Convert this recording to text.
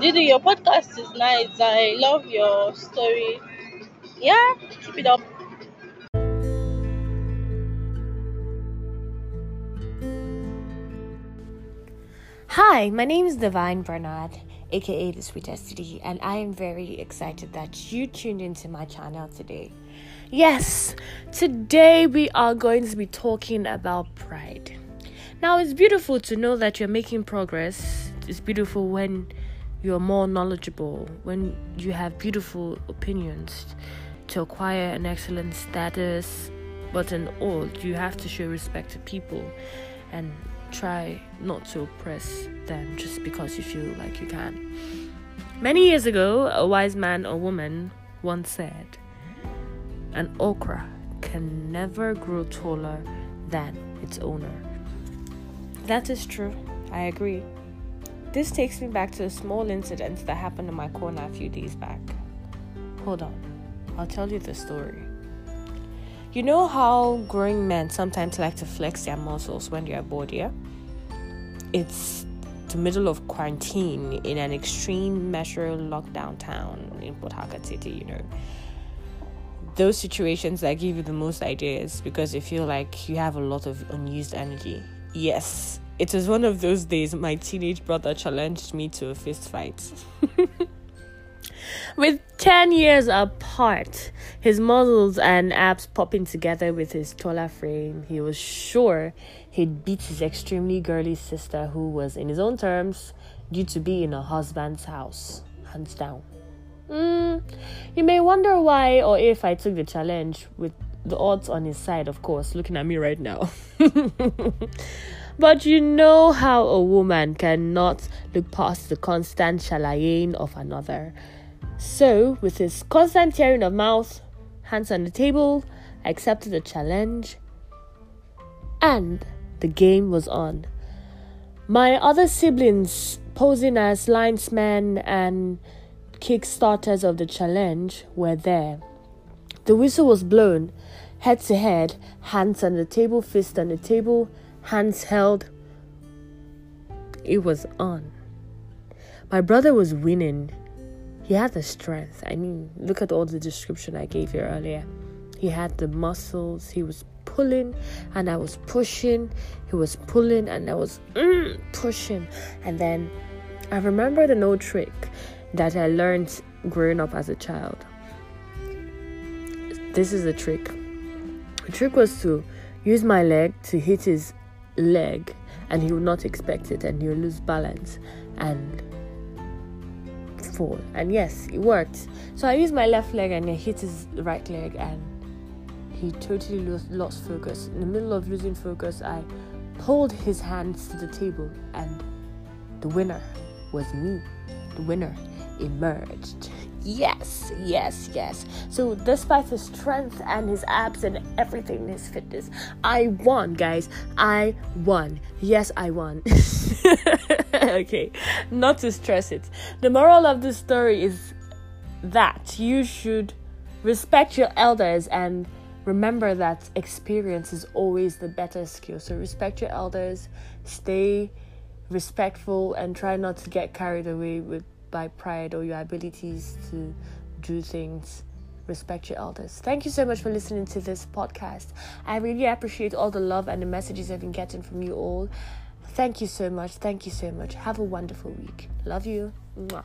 Didi, your podcast is nice. I love your story. Yeah, keep it up. Hi, my name is Divine Bernard, aka The Sweet STD, and I am very excited that you tuned into my channel today. Yes, today we are going to be talking about pride. Now, it's beautiful to know that you're making progress. It's beautiful when you're more knowledgeable, when you have beautiful opinions to acquire an excellent status. But in all, you have to show respect to people and try not to oppress them just because you feel like you can. Many years ago, a wise man or woman once said, An okra can never grow taller than its owner. That is true. I agree. This takes me back to a small incident that happened in my corner a few days back. Hold on, I'll tell you the story. You know how growing men sometimes like to flex their muscles when they're bored, yeah? It's the middle of quarantine in an extreme measure lockdown town in Port Harcourt City, you know. Those situations that give you the most ideas because you feel like you have a lot of unused energy. Yes, it was one of those days my teenage brother challenged me to a fist fight. with 10 years apart, his muscles and abs popping together with his taller frame, he was sure he'd beat his extremely girly sister, who was, in his own terms, due to be in her husband's house, hands down. Mm, you may wonder why or if I took the challenge with the odds on his side, of course, looking at me right now. but you know how a woman cannot look past the constant chalaying of another. So, with his constant tearing of mouth, hands on the table, I accepted the challenge, and the game was on. My other siblings, posing as linesmen and kickstarters of the challenge, were there. The whistle was blown, head to head, hands on the table, fist on the table, hands held. It was on. My brother was winning he had the strength. I mean, look at all the description I gave you earlier. He had the muscles, he was pulling and I was pushing, he was pulling and I was mm, pushing. And then I remember the old trick that I learned growing up as a child. This is the trick. The trick was to use my leg to hit his leg and he would not expect it and he'll lose balance and fall. And yes, it worked. So I used my left leg and I hit his right leg, and he totally lost, lost focus. In the middle of losing focus, I pulled his hands to the table, and the winner was me. The winner emerged. Yes, yes, yes. So, despite his strength and his abs and everything, his fitness, I won, guys. I won. Yes, I won. okay, not to stress it. The moral of the story is that you should respect your elders and remember that experience is always the better skill. So, respect your elders, stay respectful, and try not to get carried away with by pride or your abilities to do things respect your elders. Thank you so much for listening to this podcast. I really appreciate all the love and the messages I've been getting from you all. Thank you so much. Thank you so much. Have a wonderful week. Love you. Mwah.